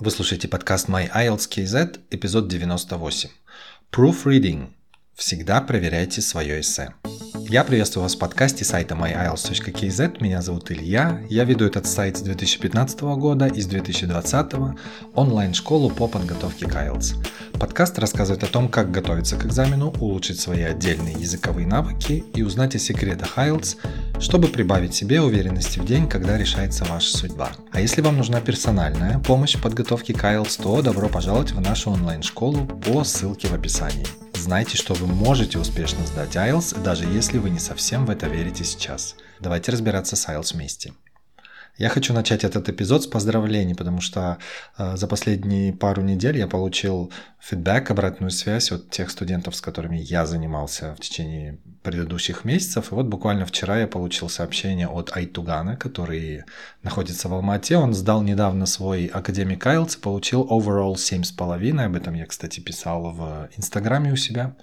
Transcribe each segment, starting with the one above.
Вы слушаете подкаст My IELTS KZ, эпизод 98. Proofreading. Всегда проверяйте свое эссе. Я приветствую вас в подкасте сайта myiles.kz. Меня зовут Илья. Я веду этот сайт с 2015 года и с 2020 онлайн-школу по подготовке к IELTS. Подкаст рассказывает о том, как готовиться к экзамену, улучшить свои отдельные языковые навыки и узнать о секретах IELTS, чтобы прибавить себе уверенности в день, когда решается ваша судьба. А если вам нужна персональная помощь в подготовке к IELTS, то добро пожаловать в нашу онлайн-школу по ссылке в описании. Знайте, что вы можете успешно сдать IELTS, даже если вы не совсем в это верите сейчас. Давайте разбираться с IELTS вместе. Я хочу начать этот эпизод с поздравлений, потому что э, за последние пару недель я получил фидбэк, обратную связь от тех студентов, с которыми я занимался в течение предыдущих месяцев. И вот буквально вчера я получил сообщение от Айтугана, который находится в Алмате. Он сдал недавно свой академик IELTS и получил overall 7,5. Об этом я, кстати, писал в Инстаграме у себя.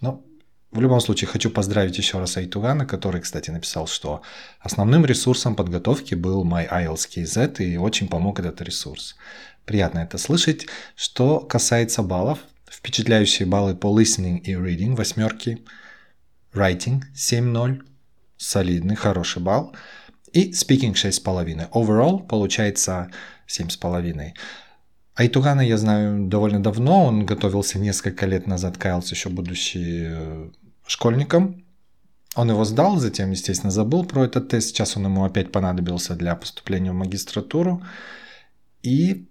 Ну, в любом случае, хочу поздравить еще раз Айтугана, который, кстати, написал, что основным ресурсом подготовки был My и очень помог этот ресурс. Приятно это слышать. Что касается баллов, впечатляющие баллы по listening и reading, восьмерки, writing 7.0, солидный, хороший балл, и speaking 6,5. Overall получается 7,5. Айтугана я знаю довольно давно, он готовился несколько лет назад, каялся еще будучи э, школьником. Он его сдал, затем, естественно, забыл про этот тест. Сейчас он ему опять понадобился для поступления в магистратуру. И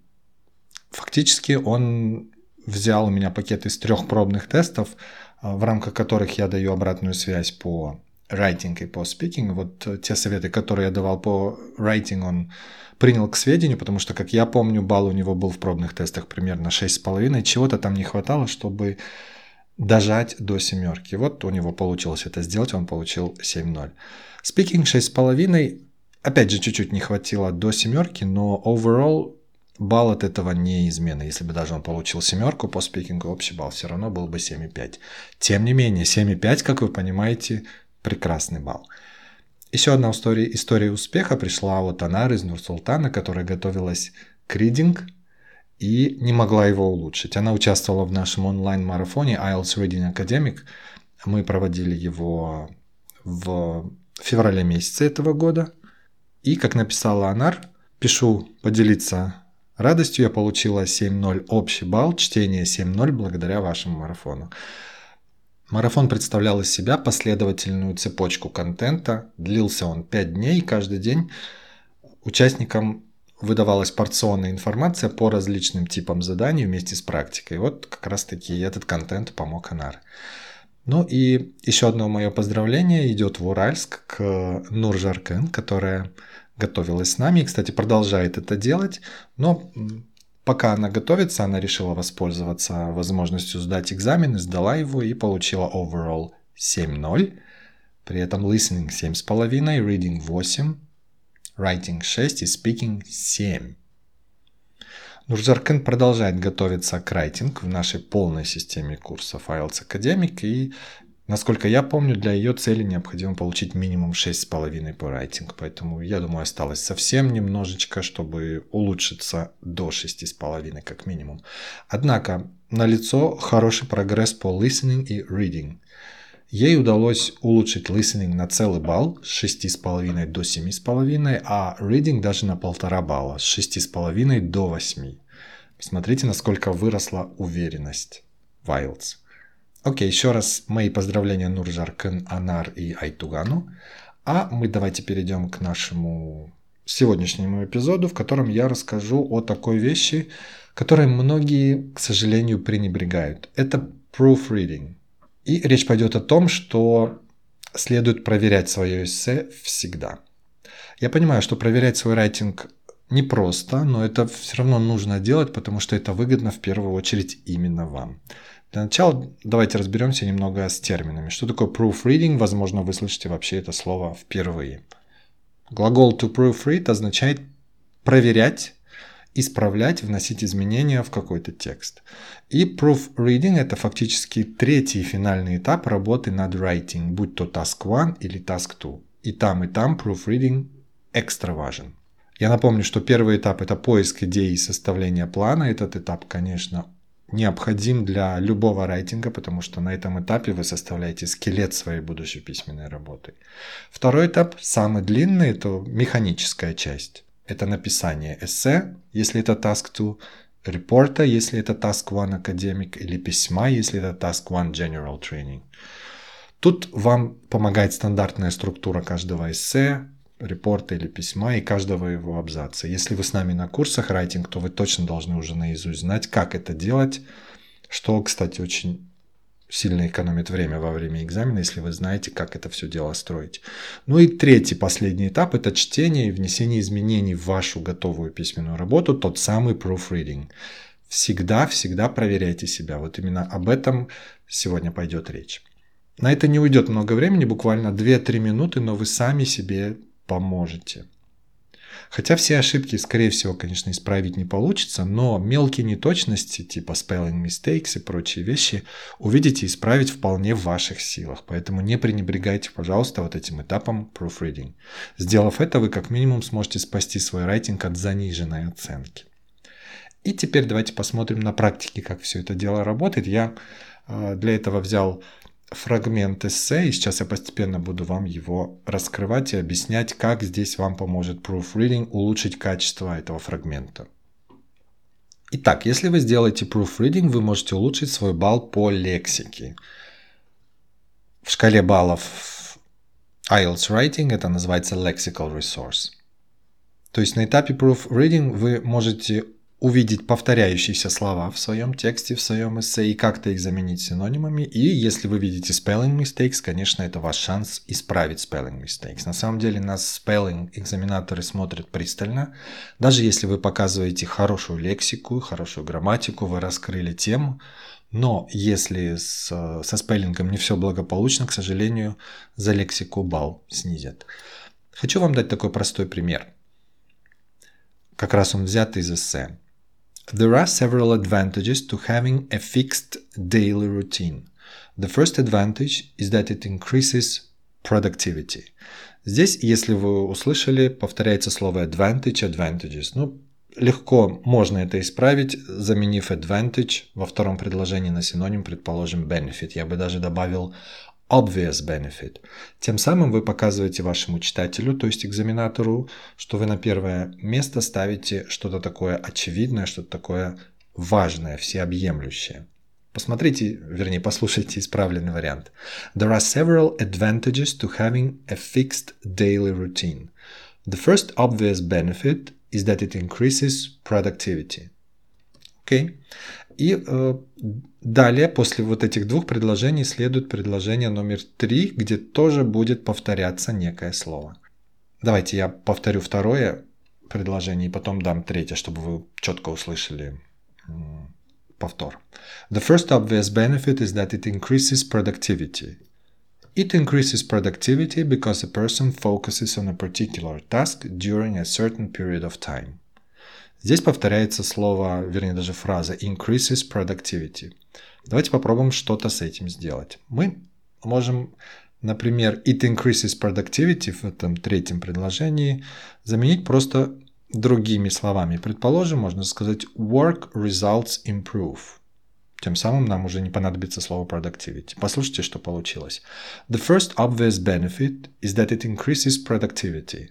фактически он взял у меня пакет из трех пробных тестов, э, в рамках которых я даю обратную связь по writing и по speaking. Вот те советы, которые я давал по writing, он принял к сведению, потому что, как я помню, балл у него был в пробных тестах примерно 6,5. Чего-то там не хватало, чтобы дожать до семерки. Вот у него получилось это сделать, он получил 7.0. Speaking 6,5, опять же, чуть-чуть не хватило до семерки, но overall балл от этого не изменный. Если бы даже он получил семерку по спикингу, общий балл все равно был бы 7,5. Тем не менее, 7,5, как вы понимаете, прекрасный балл. Еще одна история, история успеха пришла от Анары из Нур-Султана, которая готовилась к ридинг и не могла его улучшить. Она участвовала в нашем онлайн-марафоне IELTS Reading Academic. Мы проводили его в феврале месяце этого года. И, как написала Анар, пишу поделиться радостью. Я получила 7.0 общий балл, чтение 7.0 благодаря вашему марафону. Марафон представлял из себя последовательную цепочку контента. Длился он 5 дней, каждый день участникам выдавалась порционная информация по различным типам заданий вместе с практикой. Вот как раз таки этот контент помог Анар. Ну и еще одно мое поздравление идет в Уральск к Нур Жаркен, которая готовилась с нами и, кстати, продолжает это делать, но пока она готовится, она решила воспользоваться возможностью сдать экзамен, сдала его и получила overall 7.0, при этом listening 7.5, reading 8, writing 6 и speaking 7. Нурзаркен продолжает готовиться к writing в нашей полной системе курсов IELTS Academic, и, насколько я помню, для ее цели необходимо получить минимум 6,5 по writing, поэтому, я думаю, осталось совсем немножечко, чтобы улучшиться до 6,5 как минимум. Однако, налицо хороший прогресс по listening и reading – Ей удалось улучшить listening на целый балл с 6,5 до 7,5, а reading даже на полтора балла с 6,5 до 8. Посмотрите, насколько выросла уверенность в. Окей, еще раз мои поздравления Нуржаркен, Анар и Айтугану. А мы давайте перейдем к нашему сегодняшнему эпизоду, в котором я расскажу о такой вещи, которой многие, к сожалению, пренебрегают. Это proofreading – и речь пойдет о том, что следует проверять свое эссе всегда. Я понимаю, что проверять свой рейтинг непросто, но это все равно нужно делать, потому что это выгодно в первую очередь именно вам. Для начала давайте разберемся немного с терминами. Что такое proofreading? Возможно, вы слышите вообще это слово впервые. Глагол to proofread означает проверять исправлять, вносить изменения в какой-то текст. И proofreading – это фактически третий финальный этап работы над writing, будь то task 1 или task 2. И там, и там proofreading экстра важен. Я напомню, что первый этап – это поиск идей и составление плана. Этот этап, конечно, необходим для любого райтинга, потому что на этом этапе вы составляете скелет своей будущей письменной работы. Второй этап, самый длинный, это механическая часть. Это написание эссе, если это task 2, репорта, если это task 1 academic, или письма, если это task 1 general training. Тут вам помогает стандартная структура каждого эссе, репорта или письма и каждого его абзаца. Если вы с нами на курсах райтинг, то вы точно должны уже наизусть знать, как это делать, что, кстати, очень сильно экономит время во время экзамена, если вы знаете, как это все дело строить. Ну и третий, последний этап – это чтение и внесение изменений в вашу готовую письменную работу, тот самый proofreading. Всегда, всегда проверяйте себя. Вот именно об этом сегодня пойдет речь. На это не уйдет много времени, буквально 2-3 минуты, но вы сами себе поможете. Хотя все ошибки, скорее всего, конечно, исправить не получится, но мелкие неточности, типа spelling mistakes и прочие вещи, увидите исправить вполне в ваших силах. Поэтому не пренебрегайте, пожалуйста, вот этим этапом proofreading. Сделав это, вы как минимум сможете спасти свой рейтинг от заниженной оценки. И теперь давайте посмотрим на практике, как все это дело работает. Я э, для этого взял фрагмент эссе, и сейчас я постепенно буду вам его раскрывать и объяснять, как здесь вам поможет proofreading улучшить качество этого фрагмента. Итак, если вы сделаете proofreading, вы можете улучшить свой балл по лексике. В шкале баллов IELTS Writing это называется Lexical Resource. То есть на этапе proofreading вы можете увидеть повторяющиеся слова в своем тексте, в своем эссе и как-то их заменить синонимами. И если вы видите spelling mistakes, конечно, это ваш шанс исправить spelling mistakes. На самом деле нас spelling экзаменаторы смотрят пристально. Даже если вы показываете хорошую лексику, хорошую грамматику, вы раскрыли тему, но если с, со спеллингом не все благополучно, к сожалению, за лексику балл снизят. Хочу вам дать такой простой пример. Как раз он взят из эссе. There are several advantages to having a fixed daily routine. The first advantage is that it increases productivity. Здесь, если вы услышали, повторяется слово advantage, advantages. Ну, легко можно это исправить, заменив advantage во втором предложении на синоним, предположим, benefit. Я бы даже добавил obvious benefit. Тем самым вы показываете вашему читателю, то есть экзаменатору, что вы на первое место ставите что-то такое очевидное, что-то такое важное, всеобъемлющее. Посмотрите, вернее, послушайте исправленный вариант. There are several advantages to having a fixed daily routine. The first obvious benefit is that it increases productivity. Okay? И э, далее, после вот этих двух предложений, следует предложение номер три, где тоже будет повторяться некое слово. Давайте я повторю второе предложение и потом дам третье, чтобы вы четко услышали повтор. The first obvious benefit is that it increases productivity. It increases productivity because a person focuses on a particular task during a certain period of time. Здесь повторяется слово, вернее даже фраза increases productivity. Давайте попробуем что-то с этим сделать. Мы можем, например, it increases productivity в этом третьем предложении заменить просто другими словами. Предположим, можно сказать work results improve. Тем самым нам уже не понадобится слово productivity. Послушайте, что получилось. The first obvious benefit is that it increases productivity.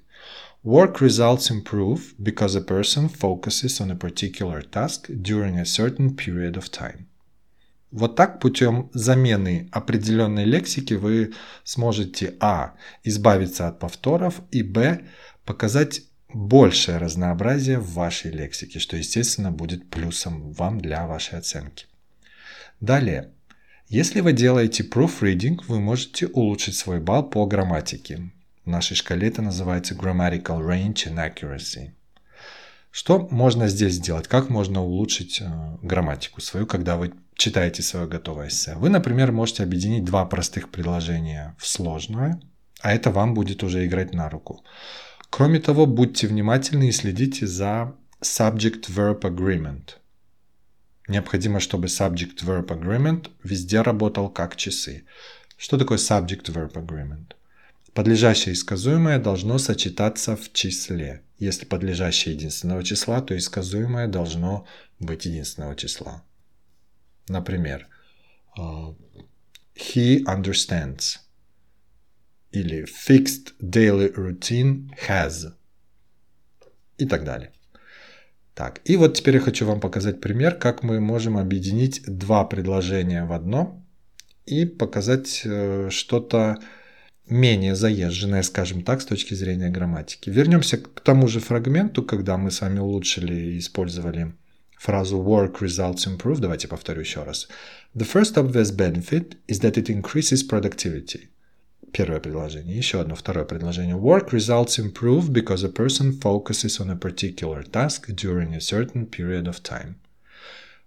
Work results improve because a person focuses on a particular task during a certain period of time. Вот так путем замены определенной лексики вы сможете а. избавиться от повторов и б. показать большее разнообразие в вашей лексике, что, естественно, будет плюсом вам для вашей оценки. Далее. Если вы делаете proofreading, вы можете улучшить свой балл по грамматике. Нашей шкале это называется Grammatical Range and Accuracy. Что можно здесь сделать? Как можно улучшить э, грамматику свою, когда вы читаете свое готовое эссе? Вы, например, можете объединить два простых предложения в сложное, а это вам будет уже играть на руку. Кроме того, будьте внимательны и следите за subject-verb agreement. Необходимо, чтобы subject-verb agreement везде работал как часы. Что такое subject-verb agreement? Подлежащее и сказуемое должно сочетаться в числе. Если подлежащее единственного числа, то и сказуемое должно быть единственного числа. Например, а, he understands или fixed daily routine has и так далее. Так, и вот теперь я хочу вам показать пример, как мы можем объединить два предложения в одно и показать э, что-то менее заезженное, скажем так, с точки зрения грамматики. Вернемся к тому же фрагменту, когда мы с вами улучшили и использовали фразу work results improve. Давайте повторю еще раз. The first obvious benefit is that it increases productivity. Первое предложение. Еще одно второе предложение. Work results improve because a person focuses on a particular task during a certain period of time.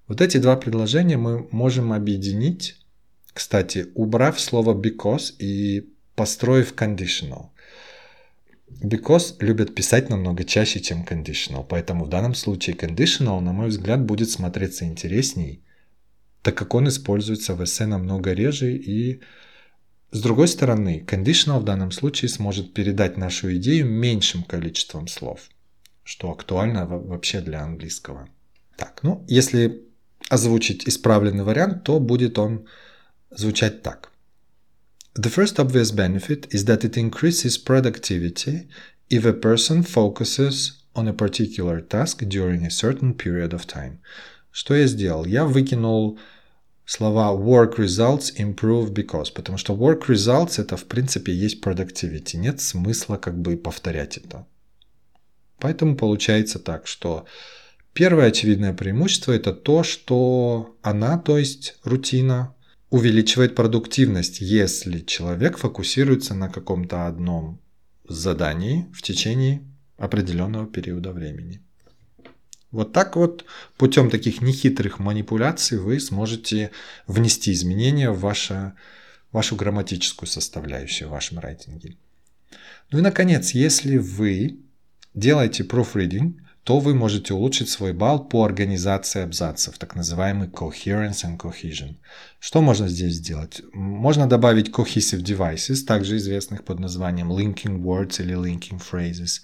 Вот эти два предложения мы можем объединить, кстати, убрав слово because и построив conditional. Because любят писать намного чаще, чем conditional, поэтому в данном случае conditional, на мой взгляд, будет смотреться интересней, так как он используется в эссе намного реже и с другой стороны, conditional в данном случае сможет передать нашу идею меньшим количеством слов, что актуально вообще для английского. Так, ну, если озвучить исправленный вариант, то будет он звучать так. The first obvious benefit is that it increases productivity if a person focuses on a particular task during a certain period of time. Что я сделал? Я выкинул слова work results improve because, потому что work results это в принципе есть productivity, нет смысла как бы повторять это. Поэтому получается так, что первое очевидное преимущество это то, что она, то есть рутина, увеличивает продуктивность, если человек фокусируется на каком-то одном задании в течение определенного периода времени. Вот так вот, путем таких нехитрых манипуляций вы сможете внести изменения в ваше, вашу грамматическую составляющую в вашем рейтинге. Ну и, наконец, если вы делаете proofreading, то вы можете улучшить свой балл по организации абзацев, так называемый coherence and cohesion. Что можно здесь сделать? Можно добавить cohesive devices, также известных под названием linking words или linking phrases.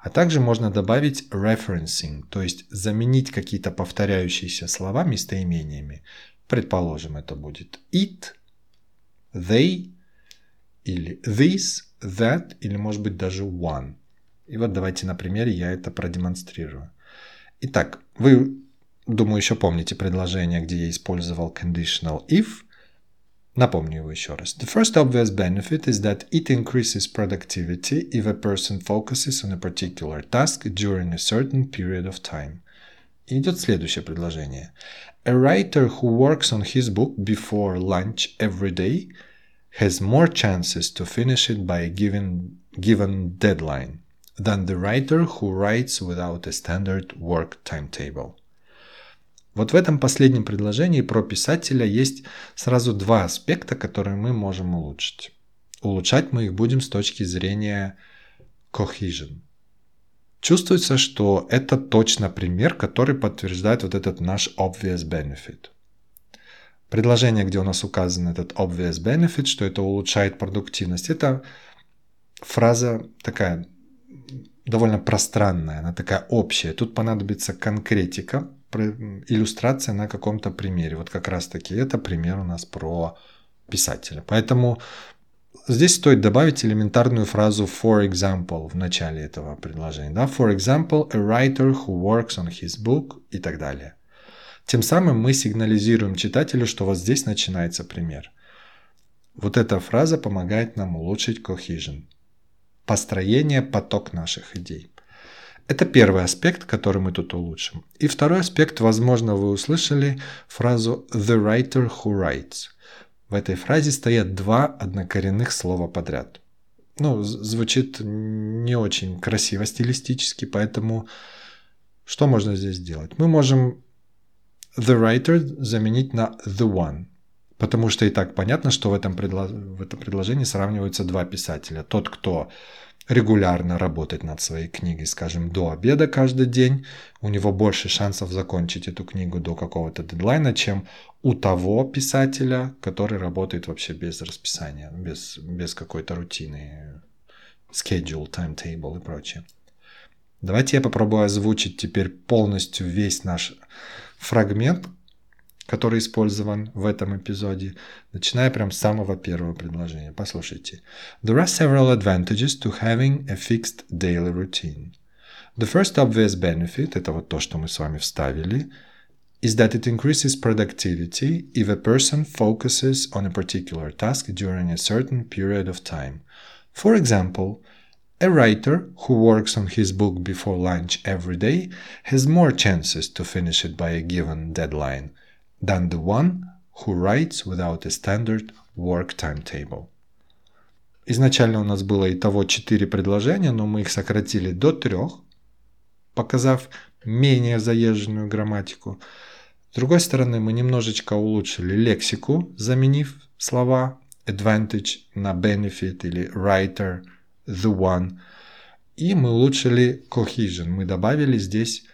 А также можно добавить referencing, то есть заменить какие-то повторяющиеся слова местоимениями. Предположим, это будет it, they, или this, that, или может быть даже one – и вот давайте на примере я это продемонстрирую. Итак, вы, думаю, еще помните предложение, где я использовал conditional if. Напомню его еще раз. The first obvious benefit is that it increases productivity if a person focuses on a particular task during a certain period of time. И идет следующее предложение. A writer who works on his book before lunch every day has more chances to finish it by a given, given deadline than the writer who writes without a standard work timetable. Вот в этом последнем предложении про писателя есть сразу два аспекта, которые мы можем улучшить. Улучшать мы их будем с точки зрения cohesion. Чувствуется, что это точно пример, который подтверждает вот этот наш obvious benefit. Предложение, где у нас указан этот obvious benefit, что это улучшает продуктивность, это фраза такая довольно пространная, она такая общая. Тут понадобится конкретика, иллюстрация на каком-то примере. Вот как раз таки это пример у нас про писателя. Поэтому здесь стоит добавить элементарную фразу for example в начале этого предложения. Да? For example, a writer who works on his book и так далее. Тем самым мы сигнализируем читателю, что вот здесь начинается пример. Вот эта фраза помогает нам улучшить cohesion построение, поток наших идей. Это первый аспект, который мы тут улучшим. И второй аспект, возможно, вы услышали фразу «the writer who writes». В этой фразе стоят два однокоренных слова подряд. Ну, звучит не очень красиво стилистически, поэтому что можно здесь сделать? Мы можем the writer заменить на the one, потому что и так понятно, что в этом, предло... в этом предложении сравниваются два писателя. Тот, кто регулярно работать над своей книгой, скажем, до обеда каждый день, у него больше шансов закончить эту книгу до какого-то дедлайна, чем у того писателя, который работает вообще без расписания, без, без какой-то рутины, schedule, timetable и прочее. Давайте я попробую озвучить теперь полностью весь наш фрагмент, который использован в этом эпизоде, начиная прям с самого первого предложения. Послушайте. There are several advantages to having a fixed daily routine. The first obvious benefit, это вот то, что мы с вами вставили, is that it increases productivity if a person focuses on a particular task during a certain period of time. For example, a writer who works on his book before lunch every day has more chances to finish it by a given deadline – than the one who writes without a standard work timetable. Изначально у нас было и того четыре предложения, но мы их сократили до трех, показав менее заезженную грамматику. С другой стороны, мы немножечко улучшили лексику, заменив слова advantage на benefit или writer, the one. И мы улучшили cohesion. Мы добавили здесь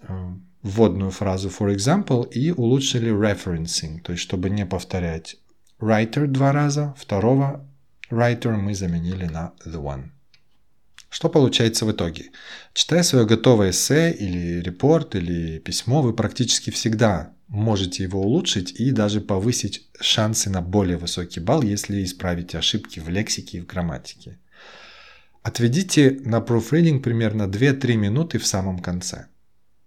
э, вводную фразу for example и улучшили referencing, то есть чтобы не повторять writer два раза, второго writer мы заменили на the one. Что получается в итоге? Читая свое готовое эссе или репорт или письмо, вы практически всегда можете его улучшить и даже повысить шансы на более высокий балл, если исправите ошибки в лексике и в грамматике. Отведите на proofreading примерно 2-3 минуты в самом конце –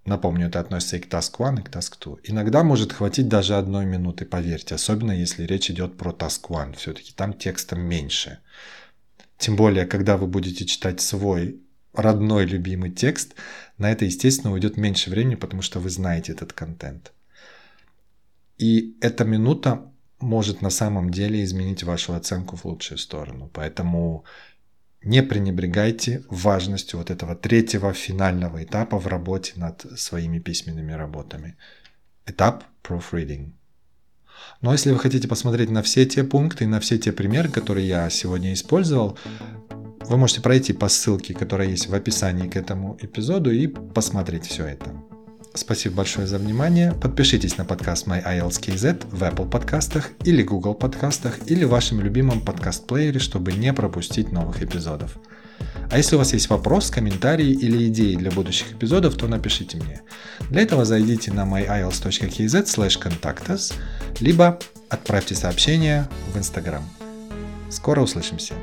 Напомню, это относится и к Task 1, и к Task 2. Иногда может хватить даже одной минуты, поверьте, особенно если речь идет про Task 1. Все-таки там текста меньше. Тем более, когда вы будете читать свой родной любимый текст, на это, естественно, уйдет меньше времени, потому что вы знаете этот контент. И эта минута может на самом деле изменить вашу оценку в лучшую сторону. Поэтому не пренебрегайте важностью вот этого третьего финального этапа в работе над своими письменными работами. Этап proofreading. Но если вы хотите посмотреть на все те пункты на все те примеры, которые я сегодня использовал, вы можете пройти по ссылке, которая есть в описании к этому эпизоду и посмотреть все это. Спасибо большое за внимание. Подпишитесь на подкаст My в Apple подкастах или Google подкастах или в вашем любимом подкаст-плеере, чтобы не пропустить новых эпизодов. А если у вас есть вопрос, комментарии или идеи для будущих эпизодов, то напишите мне. Для этого зайдите на myielts.kz contactus, либо отправьте сообщение в Instagram. Скоро услышимся!